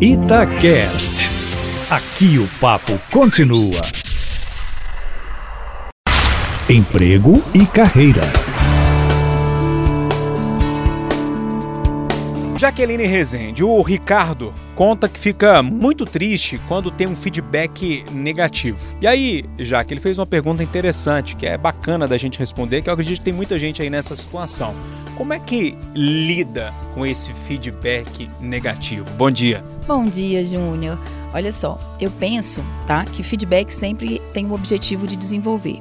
Itacast. Aqui o papo continua. Emprego e carreira. Jaqueline Rezende, o Ricardo conta que fica muito triste quando tem um feedback negativo. E aí, Jaque, ele fez uma pergunta interessante, que é bacana da gente responder, que eu acredito que tem muita gente aí nessa situação. Como é que lida com esse feedback negativo? Bom dia. Bom dia, Júnior. Olha só, eu penso, tá, que feedback sempre tem o objetivo de desenvolver.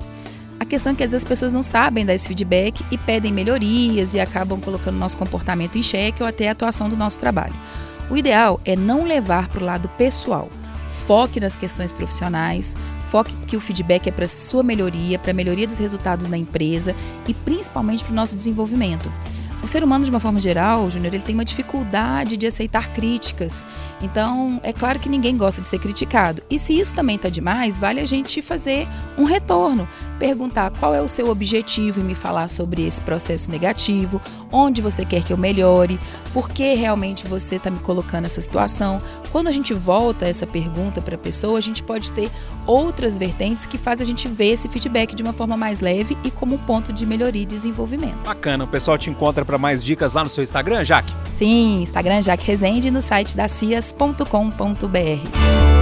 Questão é que às vezes as pessoas não sabem dar esse feedback e pedem melhorias e acabam colocando nosso comportamento em xeque ou até a atuação do nosso trabalho. O ideal é não levar para o lado pessoal. Foque nas questões profissionais, foque que o feedback é para sua melhoria, para a melhoria dos resultados na empresa e principalmente para o nosso desenvolvimento. O ser humano, de uma forma geral, Júnior, ele tem uma dificuldade de aceitar críticas. Então, é claro que ninguém gosta de ser criticado. E se isso também está demais, vale a gente fazer um retorno, perguntar qual é o seu objetivo e me falar sobre esse processo negativo, onde você quer que eu melhore, por que realmente você está me colocando nessa situação. Quando a gente volta essa pergunta para a pessoa, a gente pode ter outras vertentes que faz a gente ver esse feedback de uma forma mais leve e como um ponto de melhoria e desenvolvimento. Bacana, o pessoal te encontra para mais dicas lá no seu Instagram, Jaque? Sim, Instagram Jaque Rezende no site da cias.com.br.